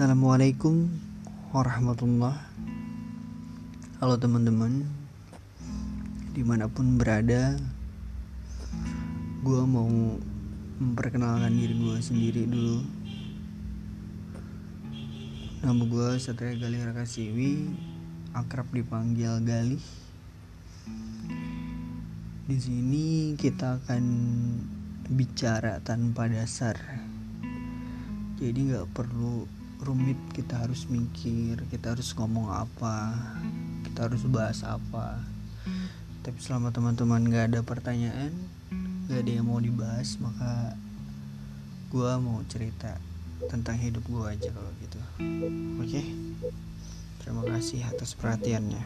Assalamualaikum warahmatullah. Halo teman-teman Di mana pun berada Gue mau memperkenalkan diri gue sendiri dulu. Nama gue Satria Galih Rakasiwi Akrab dipanggil Galih Di sini kita akan bicara tanpa dasar. Jadi nggak perlu rumit kita harus mikir kita harus ngomong apa kita harus bahas apa. Tapi selama teman-teman nggak ada pertanyaan nggak ada yang mau dibahas maka gue mau cerita tentang hidup gue aja kalau gitu. Oke? Terima kasih atas perhatiannya